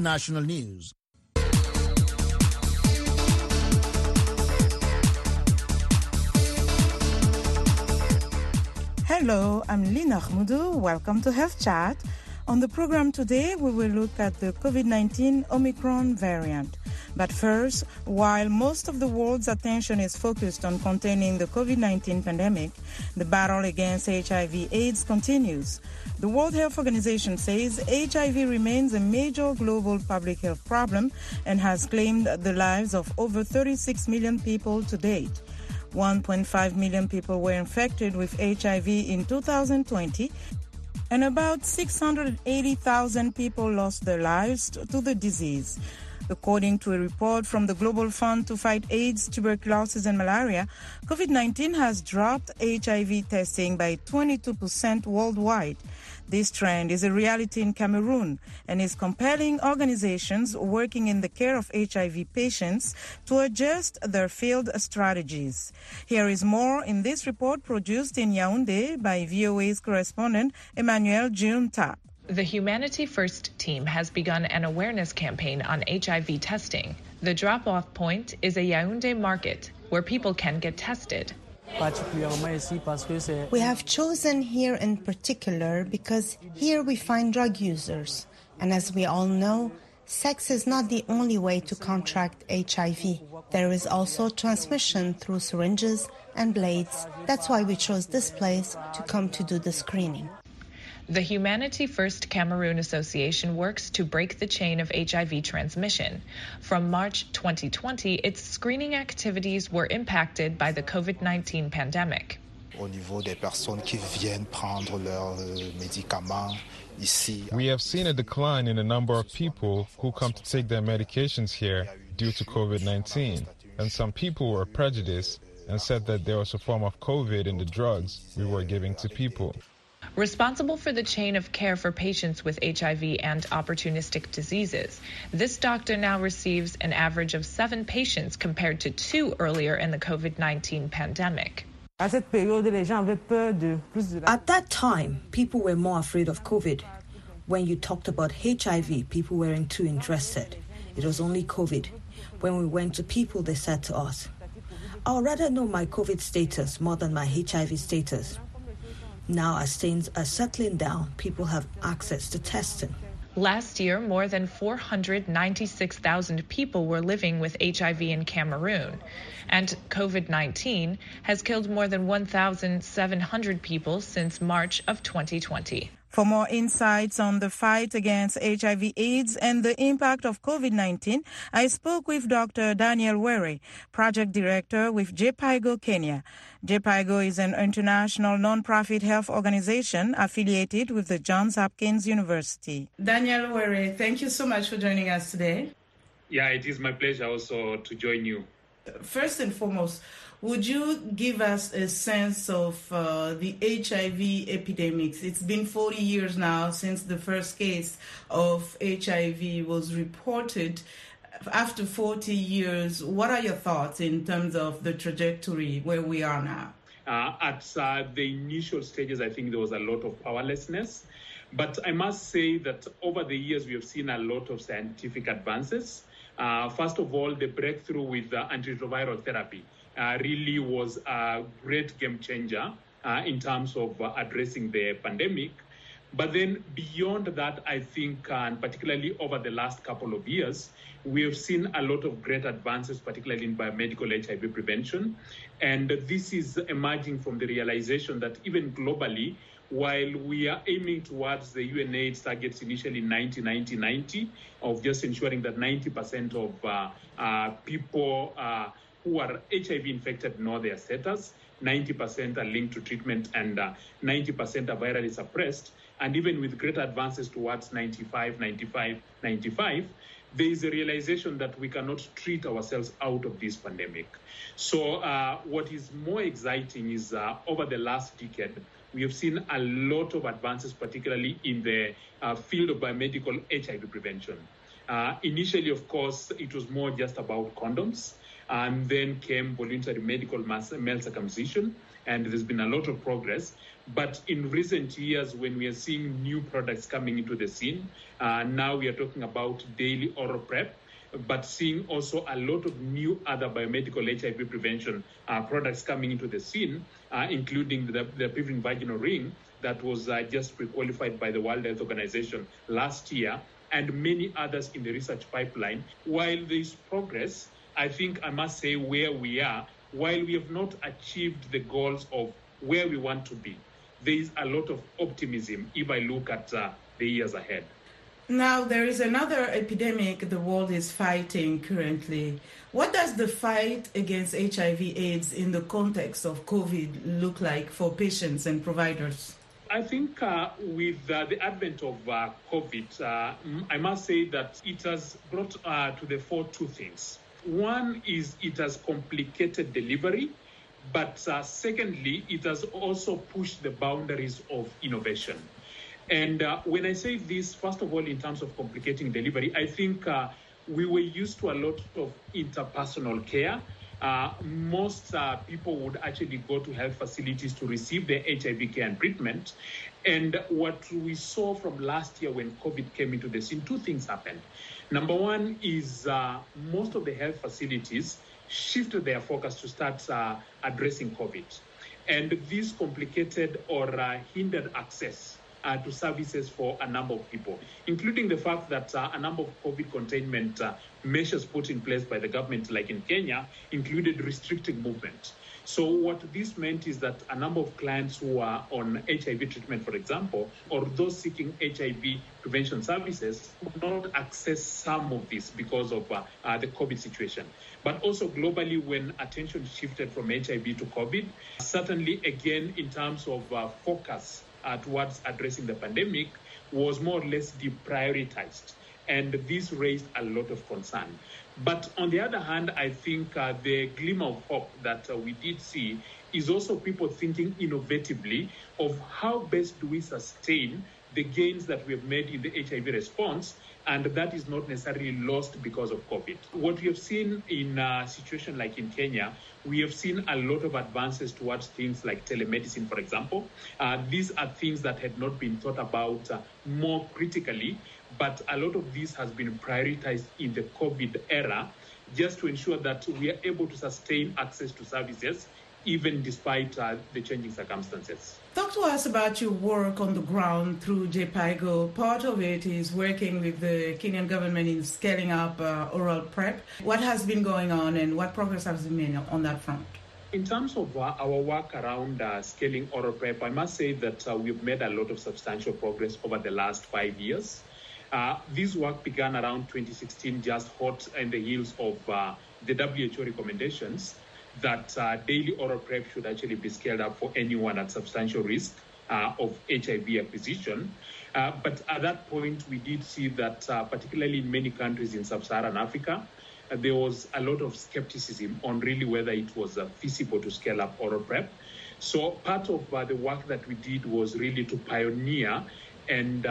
National News. Hello, I'm Linord Moudou. Welcome to Health Chat. On the program today, we will look at the COVID 19 Omicron variant. But first, while most of the world's attention is focused on containing the COVID 19 pandemic, the battle against HIV AIDS continues. The World Health Organization says HIV remains a major global public health problem and has claimed the lives of over 36 million people to date. 1.5 million people were infected with HIV in 2020, and about 680,000 people lost their lives to the disease. According to a report from the Global Fund to Fight AIDS, Tuberculosis, and Malaria, COVID 19 has dropped HIV testing by 22% worldwide. This trend is a reality in Cameroon and is compelling organizations working in the care of HIV patients to adjust their field strategies. Here is more in this report produced in Yaoundé by VOA's correspondent Emmanuel Junta. The Humanity First team has begun an awareness campaign on HIV testing. The drop off point is a Yaoundé market where people can get tested. We have chosen here in particular because here we find drug users. And as we all know, sex is not the only way to contract HIV. There is also transmission through syringes and blades. That's why we chose this place to come to do the screening. The Humanity First Cameroon Association works to break the chain of HIV transmission. From March 2020, its screening activities were impacted by the COVID 19 pandemic. We have seen a decline in the number of people who come to take their medications here due to COVID 19, and some people were prejudiced and said that there was a form of COVID in the drugs we were giving to people. Responsible for the chain of care for patients with HIV and opportunistic diseases, this doctor now receives an average of seven patients compared to two earlier in the COVID 19 pandemic. At that time, people were more afraid of COVID. When you talked about HIV, people weren't too interested. It was only COVID. When we went to people, they said to us, oh, I'd rather know my COVID status more than my HIV status. Now, as things are settling down, people have access to testing. Last year, more than 496,000 people were living with HIV in Cameroon, and COVID 19 has killed more than 1,700 people since March of 2020. For more insights on the fight against HIV AIDS and the impact of COVID 19, I spoke with Dr. Daniel Were, project director with Jhpiego Kenya. Jhpiego is an international non-profit health organization affiliated with the Johns Hopkins University. Daniel Were, thank you so much for joining us today. Yeah, it is my pleasure also to join you. First and foremost, would you give us a sense of uh, the HIV epidemics? It's been 40 years now since the first case of HIV was reported. After 40 years, what are your thoughts in terms of the trajectory where we are now? Uh, at uh, the initial stages, I think there was a lot of powerlessness. But I must say that over the years, we have seen a lot of scientific advances. Uh, first of all, the breakthrough with antiretroviral therapy uh, really was a great game changer uh, in terms of uh, addressing the pandemic. But then beyond that, I think, and particularly over the last couple of years, we have seen a lot of great advances, particularly in biomedical HIV prevention. And this is emerging from the realization that even globally, while we are aiming towards the UNAIDS targets initially 90 90 90 of just ensuring that 90% of uh, uh, people uh, who are HIV infected know their status, 90% are linked to treatment, and 90% are virally suppressed. And even with great advances towards 95, 95, 95, there is a realization that we cannot treat ourselves out of this pandemic. So, uh, what is more exciting is uh, over the last decade, we have seen a lot of advances, particularly in the uh, field of biomedical HIV prevention. initially, of course, it was more just about condoms, and then came voluntary medical male circumcision. and there's been a lot of progress. But in recent years, when we are seeing new products coming into the scene, uh, now we are talking about daily oral PrEP, but seeing also a lot of new other biomedical HIV prevention uh, products coming into the scene, uh, including the, the vaginal ring that was uh, just pre-qualified by the World Health Organization last year, and many others in the research pipeline. While there is progress, I think I must say where we are, while we have not achieved the goals of where we want to be, there is a lot of optimism if I look at uh, the years ahead. Now, there is another epidemic the world is fighting currently. What does the fight against HIV AIDS in the context of COVID look like for patients and providers? I think uh, with uh, the advent of uh, COVID, uh, I must say that it has brought uh, to the fore two things. One is it has complicated delivery, but uh, secondly, it has also pushed the boundaries of innovation. And uh, when I say this, first of all, in terms of complicating delivery, I think uh, we were used to a lot of interpersonal care. Uh, most uh, people would actually go to health facilities to receive their HIV care and treatment. And what we saw from last year when COVID came into the scene, two things happened. Number one is uh, most of the health facilities shifted their focus to start uh, addressing COVID. And this complicated or hindered access uh, to services for a number of people, including the fact that uh, a number of COVID containment uh, measures put in place by the government, like in Kenya, included restricting movement. So, what this meant is that a number of clients who are on HIV treatment, for example, or those seeking HIV prevention services, could not access some of this because of uh, uh, the COVID situation. But also globally, when attention shifted from HIV to COVID, certainly again in terms of uh, focus uh, towards addressing the pandemic was more or less deprioritized. And this raised a lot of concern. But on the other hand, I think uh, the glimmer of hope that uh, we did see is also people thinking innovatively of how best do we sustain the gains that we have made in the HIV response and that is not necessarily lost because of COVID. What we have seen in a situation like in Kenya, we have seen a lot of advances towards things like telemedicine, for example. Uh, these are things that had not been thought about uh, more critically, but a lot of this has been prioritized in the COVID era just to ensure that we are able to sustain access to services even despite uh, the changing circumstances. Talk to us about your work on the ground through Jhpiego. Part of it is working with the Kenyan government in scaling up uh, oral PrEP. What has been going on and what progress has been made on that front? In terms of uh, our work around uh, scaling oral PrEP, I must say that uh, we've made a lot of substantial progress over the last five years. Uh, this work began around 2016, just hot in the heels of uh, the WHO recommendations that uh, daily oral PrEP should actually be scaled up for anyone at substantial risk uh, of HIV acquisition. Uh, but at that point, we did see that, uh, particularly in many countries in sub Saharan Africa, uh, there was a lot of skepticism on really whether it was uh, feasible to scale up oral PrEP. So, part of the work that we did was really to pioneer and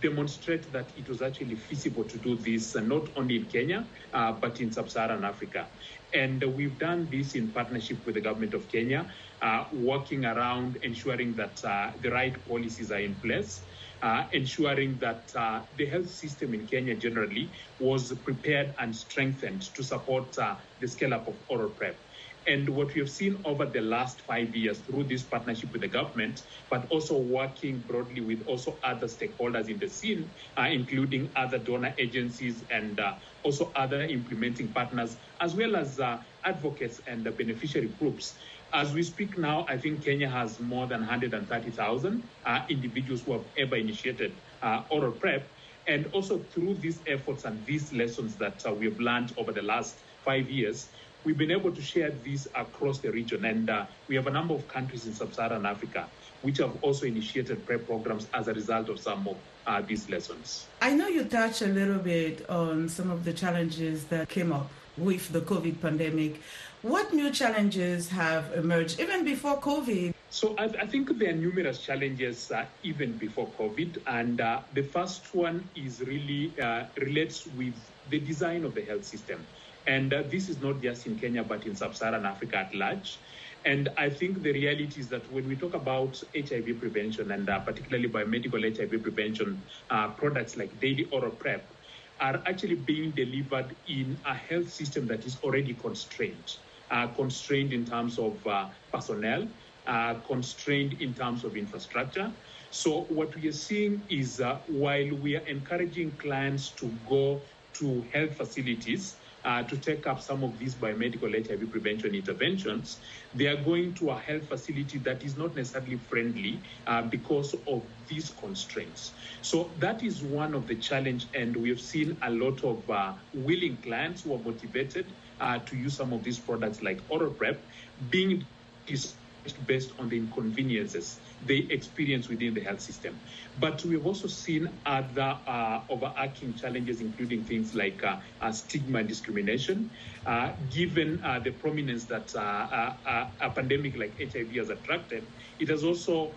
demonstrate that it was actually feasible to do this uh, not only in Kenya, uh, but in sub Saharan Africa. And uh, we've done this in partnership with the government of Kenya, uh, working around ensuring that uh, the right policies are in place. Uh, ensuring that the health system in Kenya generally was prepared and strengthened to support the scale up of oral PrEP. And what we have seen over the last five years through this partnership with the government, but also working broadly with also other stakeholders in the scene, uh, including other donor agencies and uh, also other implementing partners, as well as uh, advocates and the beneficiary groups. As we speak now, I think Kenya has more than 130,000 uh, individuals who have ever initiated uh, oral PrEP. And also through these efforts and these lessons that uh, we've learned over the last five years, we've been able to share this across the region. And uh, we have a number of countries in sub Saharan Africa which have also initiated PrEP programs as a result of some of uh, these lessons. I know you touched a little bit on some of the challenges that came up with the COVID pandemic. What new challenges have emerged even before COVID? So I, I think there are numerous challenges uh, even before COVID, and uh, the first one is really uh, relates with the design of the health system. And uh, this is not just in Kenya, but in sub Saharan Africa at large. And I think the reality is that when we talk about HIV prevention and uh, particularly biomedical HIV prevention uh, products like daily oral PrEP are actually being delivered in a health system that is already constrained, uh, constrained in terms of uh, personnel, uh, constrained in terms of infrastructure. So what we are seeing is uh, while we are encouraging clients to go to health facilities uh, to take up some of these biomedical HIV prevention interventions, they are going to a health facility that is not necessarily friendly uh, because of these constraints. So that is one of the challenge, and we have seen a lot of uh, willing clients who are motivated uh, to use some of these products like oral PrEP being based on the inconveniences they experience within the health system. But we've also seen other uh, overarching challenges, including things like uh, uh, stigma and discrimination, uh, given uh, the prominence that uh, a pandemic like HIV has attracted. It has also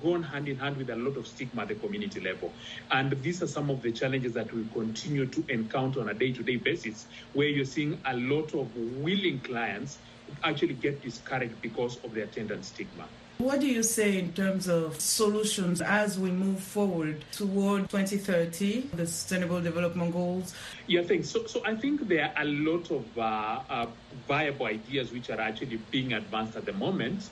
gone hand in hand with a lot of stigma at the community level. And these are some of the challenges that we continue to encounter on a day to day basis, where you're seeing a lot of willing clients actually get discouraged because of the attendant stigma. What do you say in terms of solutions as we move forward toward 2030, the Sustainable Development Goals? Yeah, thanks. So, so I think there are a lot of uh, uh, viable ideas which are actually being advanced at the moment.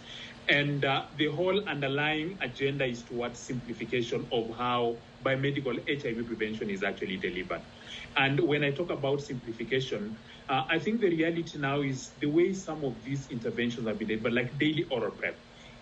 And uh, the whole underlying agenda is towards simplification of how biomedical HIV prevention is actually delivered. And when I talk about simplification, uh, I think the reality now is the way some of these interventions have been delivered, like daily oral PrEP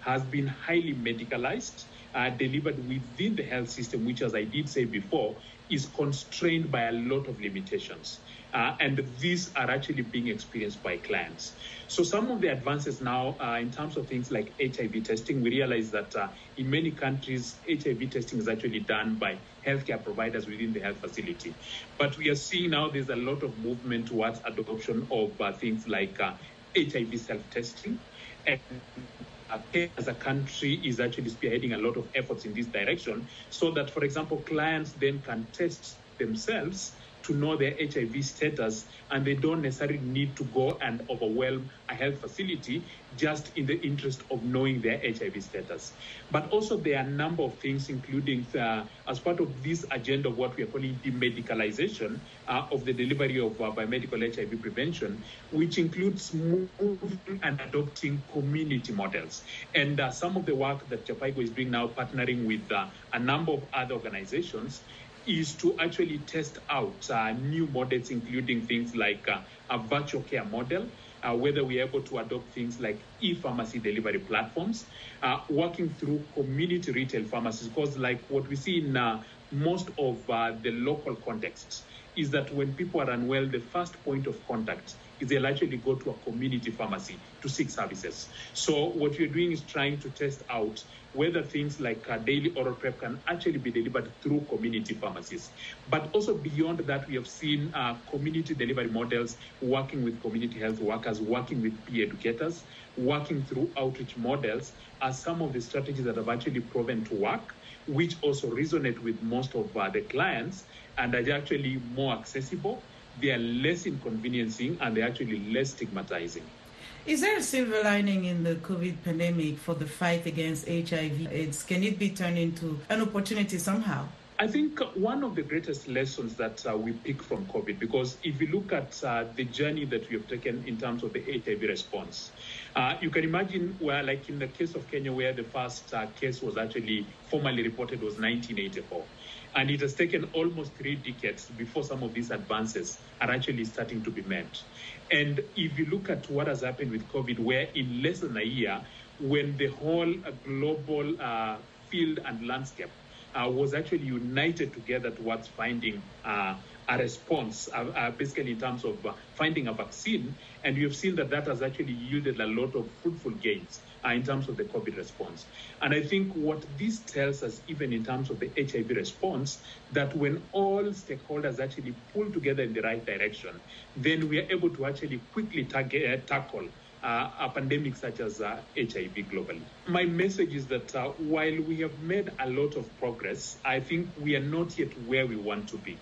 has been highly medicalized, uh, delivered within the health system, which, as I did say before, is constrained by a lot of limitations. Uh, and these are actually being experienced by clients. So, some of the advances now, uh, in terms of things like HIV testing, we realize that uh, in many countries, HIV testing is actually done by healthcare providers within the health facility. But we are seeing now there's a lot of movement towards adoption of uh, things like HIV uh, self testing. As a country is actually spearheading a lot of efforts in this direction so that, for example, clients then can test themselves to know their HIV status and they don't necessarily need to go and overwhelm a health facility just in the interest of knowing their HIV status. But also, there are a number of things, including uh, as part of this agenda of what we are calling demedicalization uh, of the delivery of uh, biomedical HIV prevention, which includes moving and adopting community models. And uh, some of the work that Jhpiego is doing now, partnering with uh, a number of other organizations, is to actually test out uh, new models, including things like uh, a virtual care model, uh, whether we're able to adopt things like e-pharmacy delivery platforms, uh, working through community retail pharmacies, because like what we see in uh, most of uh, the local contexts is that when people are unwell, the first point of contact is they'll actually go to a community pharmacy to seek services. So what we're doing is trying to test out whether things like uh, daily oral PrEP can actually be delivered through community pharmacies. But also beyond that, we have seen uh, community delivery models working with community health workers, working with peer educators, working through outreach models as some of the strategies that have actually proven to work, which also resonate with most of uh, the clients and are actually more accessible. They are less inconveniencing and they're actually less stigmatizing. Is there a silver lining in the COVID pandemic for the fight against HIV AIDS? Can it be turned into an opportunity somehow? I think one of the greatest lessons that uh, we pick from COVID, because if you look at uh, the journey that we have taken in terms of the HIV response, uh, you can imagine where, like in the case of Kenya, where the first uh, case was actually formally reported was 1984. And it has taken almost three decades before some of these advances are actually starting to be met. And if you look at what has happened with COVID, where in less than a year, when the whole uh, global uh, field and landscape uh, was actually united together towards finding uh, a response, uh, uh, basically in terms of finding a vaccine, and you've seen that that has actually yielded a lot of fruitful gains uh, in terms of the COVID response. And I think what this tells us, even in terms of the HIV response, that when all stakeholders actually pull together in the right direction, then we are able to actually quickly target, uh, tackle uh, a pandemic such as uh, HIV globally. My message is that uh, while we have made a lot of progress, I think we are not yet where we want to be.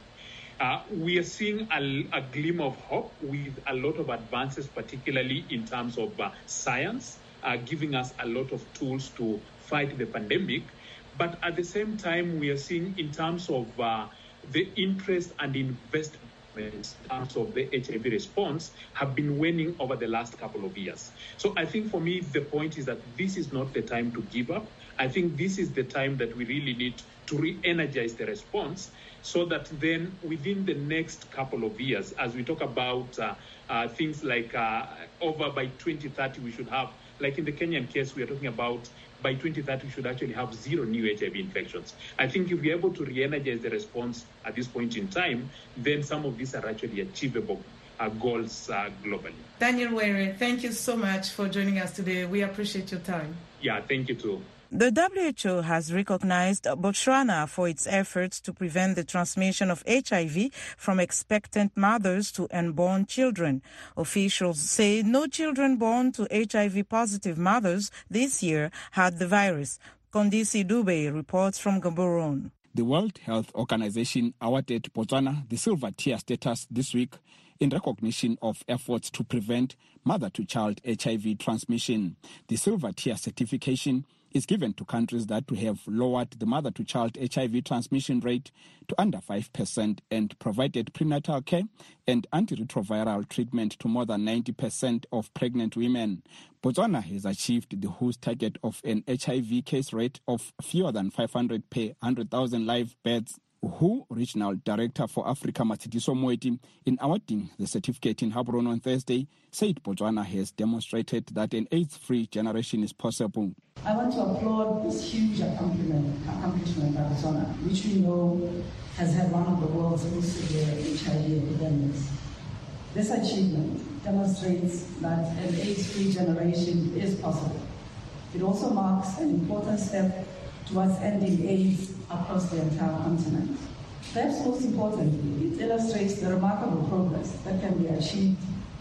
Uh, we are seeing a, a, glimmer of hope with a lot of advances, particularly in terms of uh, science uh, giving us a lot of tools to fight the pandemic. But at the same time, we are seeing in terms of uh, the interest and investment in terms of the HIV response have been waning over the last couple of years. So I think for me, the point is that this is not the time to give up. I think this is the time that we really need to re energize the response so that then within the next couple of years, as we talk about uh, uh, things like uh, over by 2030, we should have, like in the Kenyan case, we are talking about by 2030, we should actually have zero new HIV infections. I think if we're able to re energize the response at this point in time, then some of these are actually achievable. Uh, goals uh, globally. Daniel Were, thank you so much for joining us today. We appreciate your time. Yeah, thank you too. The WHO has recognized Botswana for its efforts to prevent the transmission of HIV from expectant mothers to unborn children. Officials say no children born to HIV positive mothers this year had the virus. Mqondisi Dube reports from Gaborone. The World Health Organization awarded Botswana the silver tier status this week in recognition of efforts to prevent mother to child HIV transmission. The silver tier certification is given to countries that have lowered the mother to child HIV transmission rate to under 5% and provided prenatal care and antiretroviral treatment to more than 90% of pregnant women. Botswana has achieved the WHO's target of an HIV case rate of fewer than 500 per 100,000 live births WHO Regional Director for Africa Matshidiso Moeti, in awarding the certificate in Gaborone on Thursday, said Botswana has demonstrated that an AIDS-free generation is possible. I want to applaud this huge accomplishment, accomplishment by Botswana, which we know has had one of the world's most severe HIV epidemics. This achievement demonstrates that an AIDS-free generation is possible. It also marks an important step towards ending AIDS across the entire continent. Perhaps most importantly, it illustrates the remarkable progress that can be achieved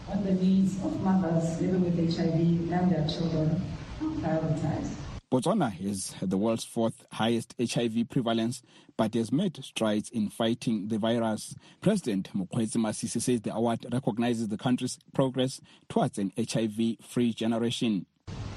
when the needs of mothers living with HIV and their children prioritized. Botswana has the world's fourth highest HIV prevalence, but has made strides in fighting the virus. President Mokgweetsi Masisi says the award recognizes the country's progress towards an HIV-free generation.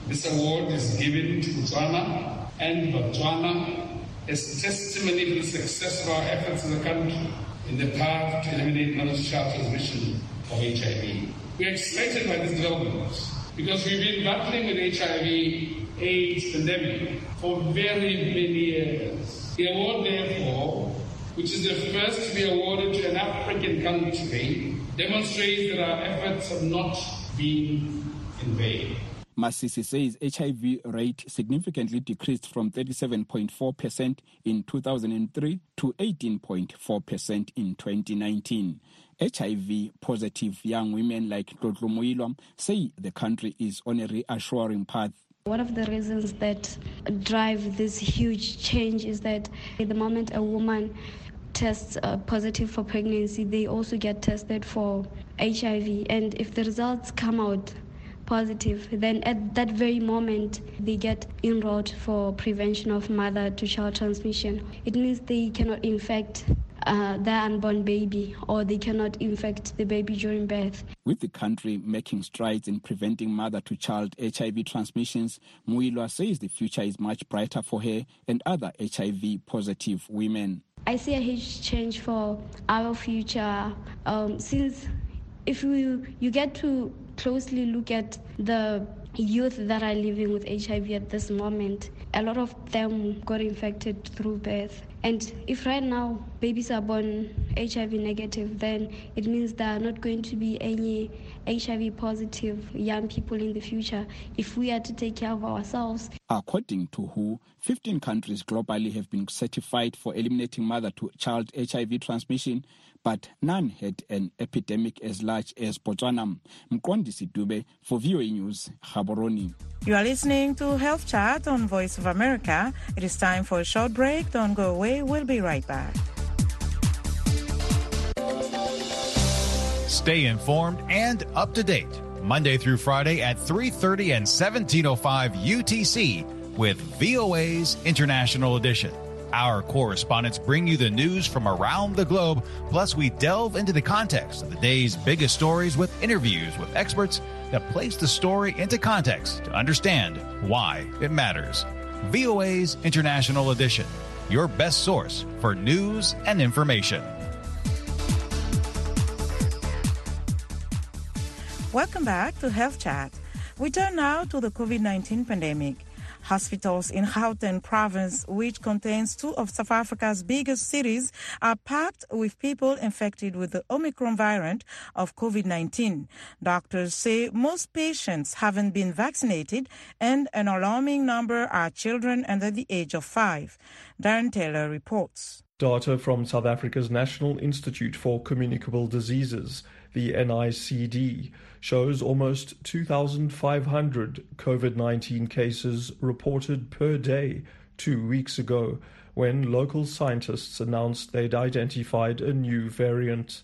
This award is given to Botswana and Botswana as testimony to the success of our efforts as a country in the path to eliminate mother-to-child transmission of HIV. We are excited by this development because we've been battling with HIV AIDS pandemic for very many years. The award, therefore, which is the first to be awarded to an African country, demonstrates that our efforts have not been in vain. Masisi says HIV rate significantly decreased from 37.4% in 2003 to 18.4% in 2019. HIV positive young women like Tlotlo say the country is on a reassuring path one of the reasons that drive this huge change is that at the moment a woman tests uh, positive for pregnancy, they also get tested for HIV. And if the results come out positive, then at that very moment they get enrolled for prevention of mother to child transmission. It means they cannot infect uh, their unborn baby or they cannot infect the baby during birth. With the country making strides in preventing mother to child HIV transmissions, Muilwa says the future is much brighter for her and other HIV positive women. I see a huge change for our future um, since if you, you get to closely look at the youth that are living with HIV at this moment, a lot of them got infected through birth. And if right now babies are born HIV negative, then it means there are not going to be any HIV positive young people in the future if we are to take care of ourselves. According to WHO, 15 countries globally have been certified for eliminating mother to child HIV transmission, but none had an epidemic as large as Botswana. Mqondisi Dube for VOA News, Gaborone. You are listening to Health Chat on Voice of America. It is time for a short break. Don't go away. We'll be right back. Stay informed and up to date Monday through Friday at 3:30 and 1705 UTC with VOA's International Edition. Our correspondents bring you the news from around the globe, plus we delve into the context of the day's biggest stories with interviews with experts that place the story into context to understand why it matters. VOA's International Edition, your best source for news and information. Welcome back to Health Chat. We turn now to the COVID 19 pandemic. Hospitals in Gauteng province, which contains two of South Africa's biggest cities, are packed with people infected with the Omicron variant of COVID-19. Doctors say most patients haven't been vaccinated and an alarming number are children under the age of five. Darren Taylor reports. Data from South Africa's National Institute for Communicable Diseases, the NICD, shows almost 2,500 COVID 19 cases reported per day two weeks ago when local scientists announced they'd identified a new variant.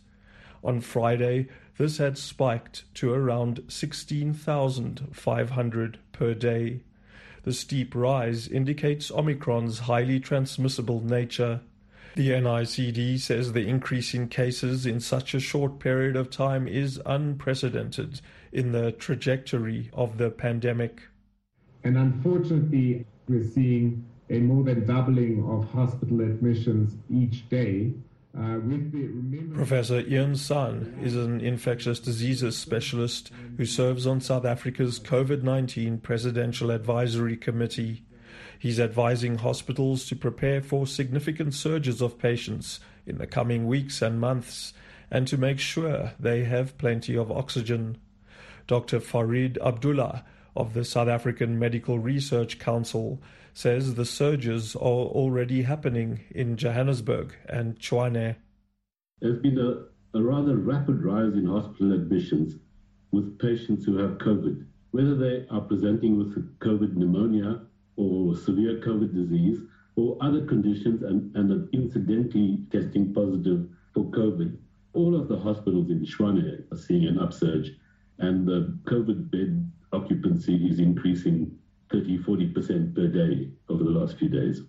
On Friday, this had spiked to around 16,500 per day. The steep rise indicates Omicron's highly transmissible nature. The NICD says the increase in cases in such a short period of time is unprecedented in the trajectory of the pandemic. And unfortunately, we're seeing a more than doubling of hospital admissions each day. Uh, Professor Ian Sanne is an infectious diseases specialist who serves on South Africa's COVID 19 Presidential Advisory Committee. He's advising hospitals to prepare for significant surges of patients in the coming weeks and months and to make sure they have plenty of oxygen. Dr. Fareed Abdullah of the South African Medical Research Council says the surges are already happening in Johannesburg and Tshwane. There's been a, a rather rapid rise in hospital admissions with patients who have COVID, whether they are presenting with COVID pneumonia or severe COVID disease or other conditions and, and incidentally testing positive for COVID. All of the hospitals in Tshwane are seeing an upsurge, and the COVID bed occupancy is increasing 30 40% per day over the last few days.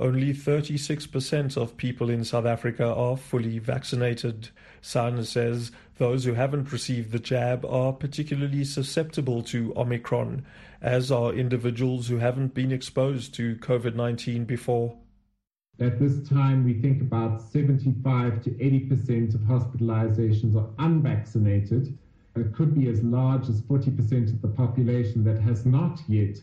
Only 36% of people in South Africa are fully vaccinated. Sanne says those who haven't received the jab are particularly susceptible to Omicron, as are individuals who haven't been exposed to COVID 19 before. At this time, we think about 75 to 80% of hospitalizations are unvaccinated. It could be as large as 40% of the population that has not yet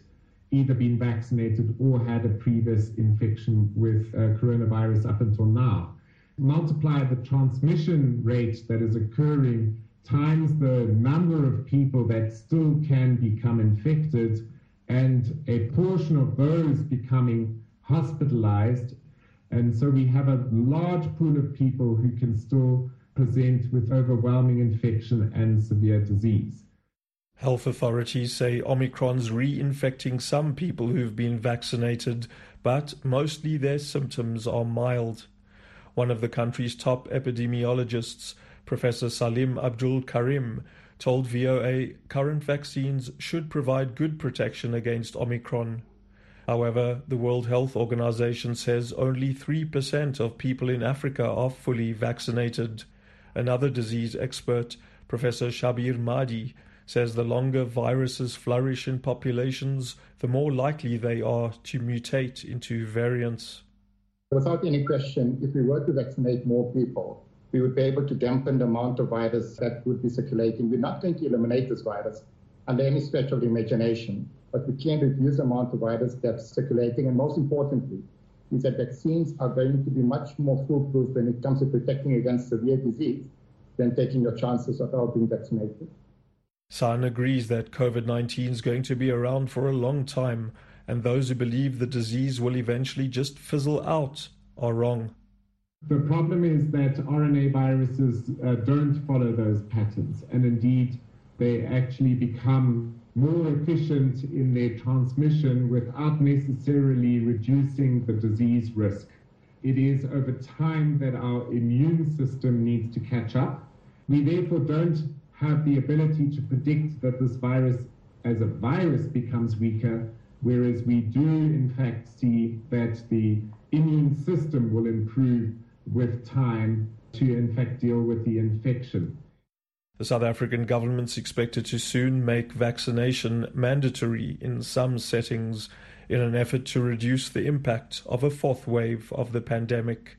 either been vaccinated or had a previous infection with uh, coronavirus up until now. Multiply the transmission rate that is occurring times the number of people that still can become infected and a portion of those becoming hospitalized. And so we have a large pool of people who can still present with overwhelming infection and severe disease. Health authorities say Omicron's reinfecting some people who've been vaccinated, but mostly their symptoms are mild. One of the country's top epidemiologists, Professor Salim Abdool Karim, told VOA current vaccines should provide good protection against Omicron. However, the World Health Organization says only 3% of people in Africa are fully vaccinated. Another disease expert, Professor Shabir Madhi, says the longer viruses flourish in populations, the more likely they are to mutate into variants. Without any question, if we were to vaccinate more people, we would be able to dampen the amount of virus that would be circulating. We're not going to eliminate this virus under any stretch of the imagination, but we can reduce the amount of virus that's circulating. And most importantly, is that vaccines are going to be much more foolproof when it comes to protecting against severe disease than taking your chances of all being vaccinated. Sanne agrees that COVID 19 is going to be around for a long time, and those who believe the disease will eventually just fizzle out are wrong. The problem is that RNA viruses uh, don't follow those patterns, and indeed, they actually become more efficient in their transmission without necessarily reducing the disease risk. It is over time that our immune system needs to catch up. We therefore don't have the ability to predict that this virus, as a virus, becomes weaker, whereas we do, in fact, see that the immune system will improve with time to, in fact, deal with the infection. The South African government's expected to soon make vaccination mandatory in some settings in an effort to reduce the impact of a fourth wave of the pandemic.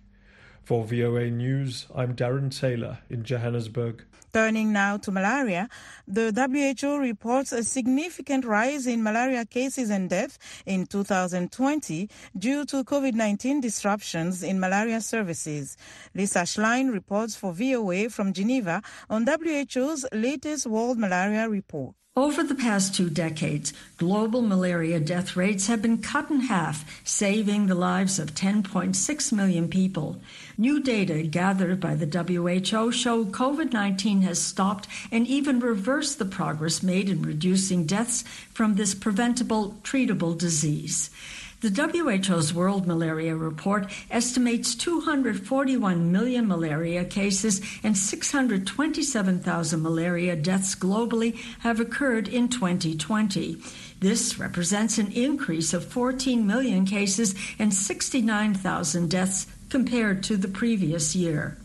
For VOA News, I'm Darren Taylor in Johannesburg. Turning now to malaria, the WHO reports a significant rise in malaria cases and deaths in 2020 due to COVID 19 disruptions in malaria services. Lisa Schlein reports for VOA from Geneva on WHO's latest World Malaria Report. Over the past two decades, global malaria death rates have been cut in half, saving the lives of 10.6 million people. New data gathered by the WHO show COVID 19 has stopped and even reversed the progress made in reducing deaths from this preventable, treatable disease. The WHO's World Malaria Report estimates 241 million malaria cases and 627,000 malaria deaths globally have occurred in 2020. This represents an increase of 14 million cases and 69,000 deaths compared to the previous year.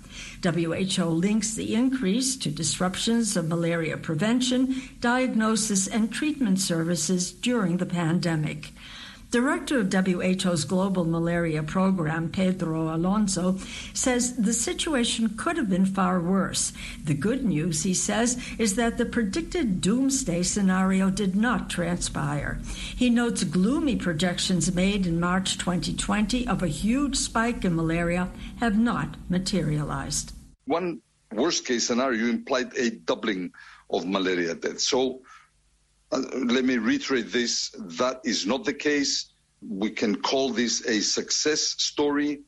WHO links the increase to disruptions of malaria prevention, diagnosis, and treatment services during the pandemic. Director of WHO's Global Malaria Program, Pedro Alonso, says the situation could have been far worse. The good news, he says, is that the predicted doomsday scenario did not transpire. He notes gloomy projections made in March 2020 of a huge spike in malaria have not materialized. One worst case scenario implied a doubling of malaria deaths. So let me reiterate this. That is not the case. We can call this a success story,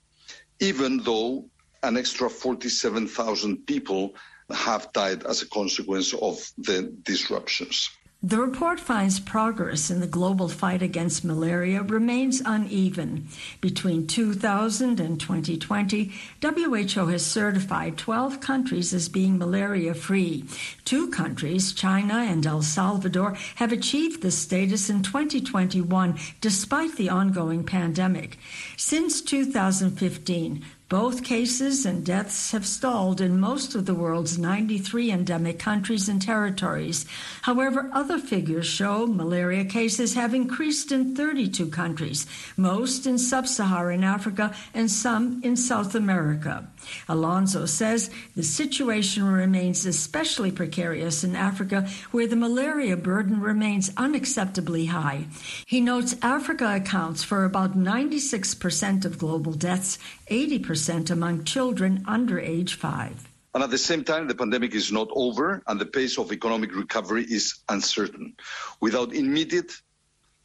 even though an extra 47,000 people have died as a consequence of the disruptions. The report finds progress in the global fight against malaria remains uneven. Between 2000 and 2020, WHO has certified 12 countries as being malaria free. Two countries, China and El Salvador, have achieved this status in 2021 despite the ongoing pandemic. Since 2015, both cases and deaths have stalled in most of the world's 93 endemic countries and territories. However, other figures show malaria cases have increased in 32 countries, most in sub Saharan Africa and some in South America. Alonso says the situation remains especially precarious in Africa, where the malaria burden remains unacceptably high. He notes Africa accounts for about 96% of global deaths, 80% among children under age five. And at the same time, the pandemic is not over and the pace of economic recovery is uncertain. Without immediate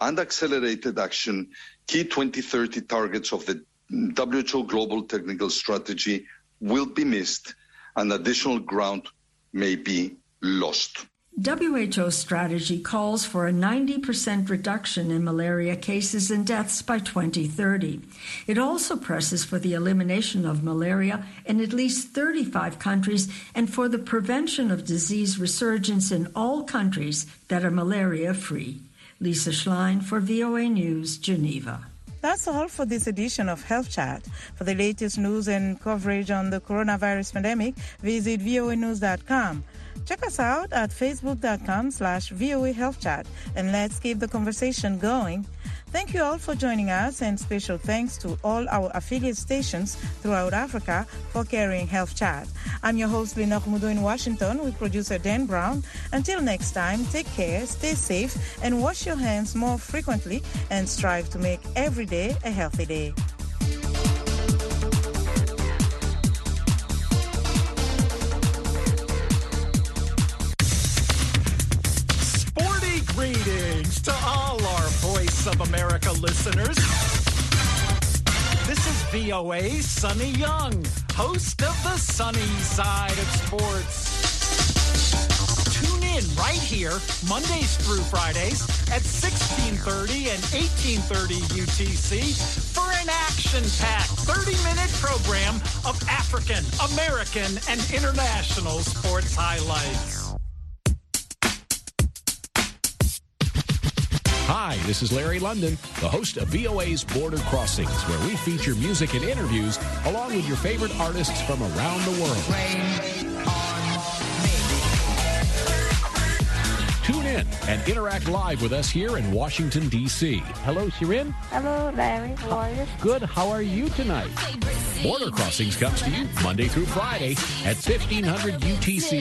and accelerated action, key 2030 targets of the WHO Global Technical Strategy will be missed and additional ground may be lost. WHO strategy calls for a 90% reduction in malaria cases and deaths by 2030. It also presses for the elimination of malaria in at least 35 countries and for the prevention of disease resurgence in all countries that are malaria free. Lisa Schlein for VOA News, Geneva. That's all for this edition of Health Chat. For the latest news and coverage on the coronavirus pandemic, visit voanews.com. Check us out at facebook.com slash VOA Health Chat and let's keep the conversation going. Thank you all for joining us, and special thanks to all our affiliate stations throughout Africa for carrying Health Chat. I'm your host, Linord Moudou in Washington, with producer Dan Brown. Until next time, take care, stay safe, and wash your hands more frequently, and strive to make every day a healthy day. Sporty greetings to Voice of America listeners. This is VOA Sunny Young, host of the sunny side of sports. Tune in right here, Mondays through Fridays at 1630 and 1830 UTC for an action-packed 30-minute program of African, American, and international sports highlights. Hi, this is Larry London, the host of VOA's Border Crossings, where we feature music and interviews along with your favorite artists from around the world. Tune in and interact live with us here in Washington, D.C. Hello, Shirin. Hello, Larry. How are you? Good. How are you tonight? Border Crossings comes to you Monday through Friday at 1500 UTC